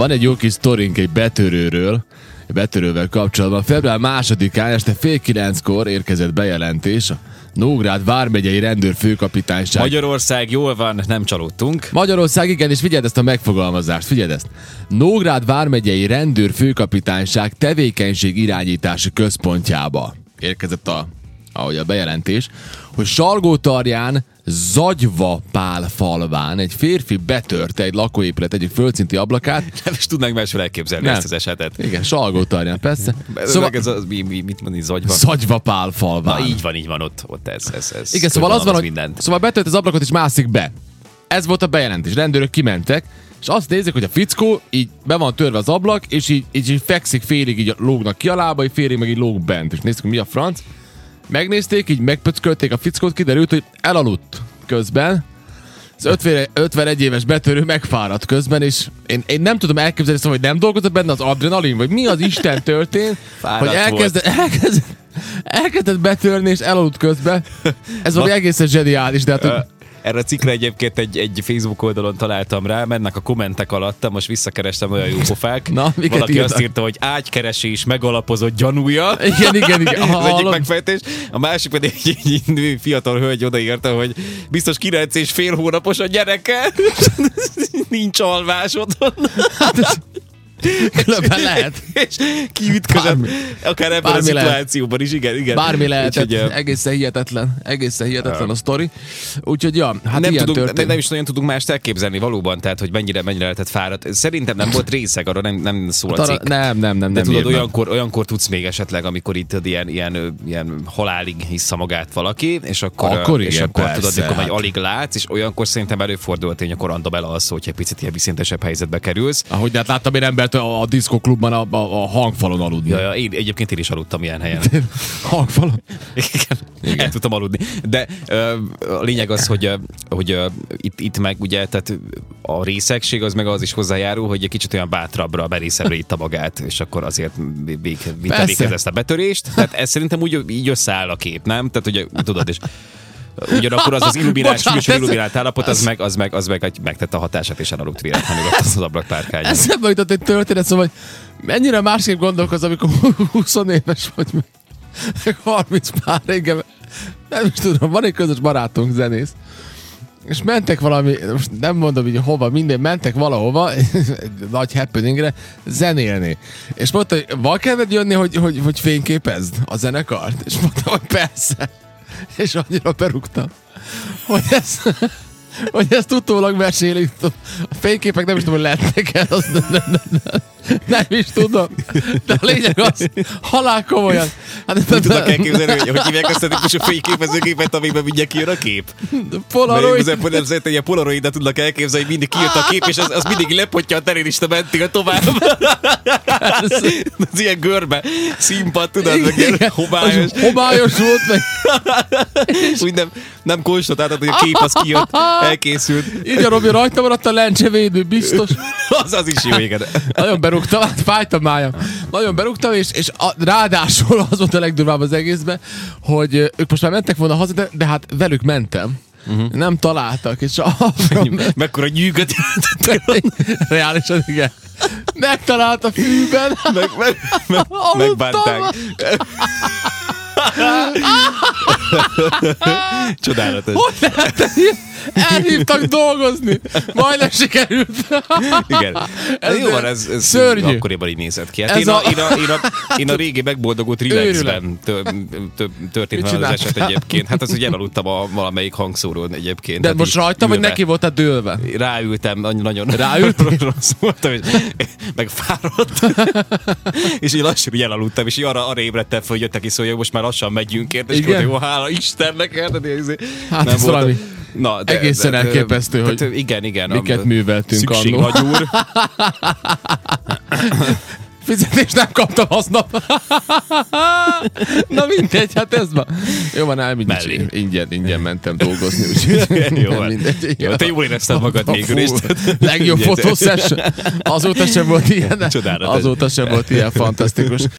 van egy jó kis sztorink egy betörőről, betörővel kapcsolatban. Február másodikán este fél kilenckor érkezett bejelentés a Nógrád vármegyei rendőrfőkapitányság. Magyarország jól van, nem csalódtunk. Magyarország, igen, és figyeld ezt a megfogalmazást, figyeld ezt. Nógrád vármegyei rendőrfőkapitányság tevékenység irányítási központjába érkezett a, ahogy a bejelentés, hogy Salgótarján Zagyva Pál falván egy férfi betörte egy lakóépület egyik földszinti ablakát. Nem is tudnánk másról elképzelni Nem. ezt az esetet. Igen, Salgótarján, persze. Szóval ez az, mi, mi, mit mondani, zagyva? Zagyva Pál falván. Na így van, így van ott, ott ez, ez, ez Igen, szóval az van, hogy mindent. szóval betört az ablakot és mászik be. Ez volt a bejelentés. Rendőrök kimentek, és azt nézik, hogy a fickó így be van törve az ablak, és így, így, így fekszik félig, így lógnak ki a lába, így félig meg így lóg bent. És néztük, hogy mi a franc. Megnézték, így megpöckölték a fickót, kiderült, hogy elaludt közben. Az 50, 51 éves betörő megfáradt közben, és én, én nem tudom elképzelni, szóval, hogy nem dolgozott benne az adrenalin, vagy mi az Isten történt, hogy elkezdett, elkezdett, elkezdett betörni, és elaludt közben. Ez valami egészen zseniális, de hát, hogy Erre a cikkre egyébként egy, egy Facebook oldalon találtam rá, mennek a kommentek alatt, most visszakerestem olyan jó pofák. Na, Valaki írtak? azt írta, hogy ágykeresés megalapozott gyanúja. Igen, igen, igen. Ez egyik Hallom. megfejtés. A másik pedig egy, egy nő, fiatal hölgy odaírta, hogy biztos 9 és fél hónapos a gyereke. Nincs alvás otthon. Különben lehet. és kiütközött, Bármi. akár ebben Bármi a lehet. szituációban is, igen, igen. Bármi lehetett, Úgyhogy, ö, egészen hihetetlen, egészen hihetetlen a sztori. Úgyhogy ja, hát nem, ilyen tudunk, történt. nem, is nagyon tudunk mást elképzelni valóban, tehát hogy mennyire, mennyire lehetett fáradt. Szerintem nem volt részeg, arra nem, nem szól a cikk. nem, nem, nem, De nem. tudod, olyankor, olyankor tudsz még esetleg, amikor itt ilyen, ilyen, ilyen halálig hiszza magát valaki, és akkor, Akkor és igen, akkor persze, tudod, amikor hát. alig látsz, és olyankor szerintem előfordult, hogy akkor random elalszol, hogyha egy picit ilyen viszintesebb helyzetbe kerülsz. Ahogy hát láttam én embert a, a diszkoklubban a, a, a hangfalon aludni. Ja, ja, én egyébként én is aludtam ilyen helyen. Hangfalon? Igen, Igen. el tudtam aludni. De ö, a lényeg az, hogy, hogy ö, itt, itt meg ugye, tehát a részegség az meg az is hozzájárul, hogy egy kicsit olyan bátrabbra, merészebbre itta magát, és akkor azért ezt a betörést. Tehát ez szerintem úgy így összeáll a kép, nem? Tehát ugye tudod, és Ugyanakkor az az illuminált, ez- illuminált állapot, az meg, az meg, az meg egy- megtette a hatását, és elaludt véletlenül ott az ablakpárkányon. Eszembe jutott egy történet, szóval, hogy mennyire másképp gondolkoz, amikor 20 éves vagy, meg- meg 30 pár régen. Nem is tudom, van egy közös barátunk, zenész, és mentek valami, most nem mondom így hova, minden, mentek valahova, nagy happeningre, zenélni. És mondta, hogy van kedved jönni, hogy, hogy, hogy fényképezd a zenekart? És mondta, hogy persze. És annyira berúgtam, hogy ez, hogy ezt utólag mesélik. A fényképek nem is tudom, hogy lettek el, az nem, nem, nem, nem, nem is tudom. De a lényeg az, halál komolyan. Hát, Úgy tudnak elképzelni, hogy, hogy hívják azt a típusú fényképezőgépet, amiben mindjárt kijön a kép. Mert Polaroid. igazából nem szerintem ilyen polaroidat tudnak elképzelni, hogy mindig kijött a kép, és az, az mindig lepottya a terérista mentél tovább. az ilyen görbe színpad, tudod, meg ilyen homályos. Homályos volt, meg Úgy nem, nem konstatáltad, hogy a kép az kijött, elkészült. így a Robi rajta maradt a lencsevédő, biztos. Az az is jó, igen. Nagyon berúgtam, hát fájt a májam. Nagyon berúgtam, és, és a, ráadásul az volt a legdurvább az egészben, hogy ők most már mentek volna haza, de, de hát velük mentem. Uh-huh. Nem találtak, és a, Mekkora nyűgöt reálisan igen. Megtalált a fűben. meg, meg, meg, megbánták. Csodálatos. Hogy lehet? Elhívtak dolgozni. Majdnem sikerült. Igen. Ez Ez jó van, ez, ez szörnyű. akkoriban így nézett ki. Hát Ez én, a, a- én, a, én, a, én a régi megboldogult relaxben tö, tö, történt az eset egyébként. Hát az, hogy elaludtam a valamelyik hangszórón egyébként. De Hát most így rajtam, vagy neki voltál dőlve? Ráültem, nagyon- Ráült? rossz voltam, és megfáradt. és én lassan úgy elaludtam, és így arra, arra ébredtem fel, hogy jöttek is hogy most már lassan megyünk érte, és Igen? akkor, jó, hála Istennek, érted? izé Hát ez volt- valami Na, egészen elképesztő, tehát, hogy igen, igen. miket műveltünk Szükség annó. úr. Fizetést nem kaptam aznap. Na mindegy, hát ez van. Jó van, elmindegy. Mellé. Ingyen, ingyen mentem dolgozni, úgyhogy Jó van. mindegy. Jó, te jól érezted magad A végül is. Legjobb fotosession. Azóta sem volt ilyen. Csodálatos. Azóta sem volt ilyen fantasztikus.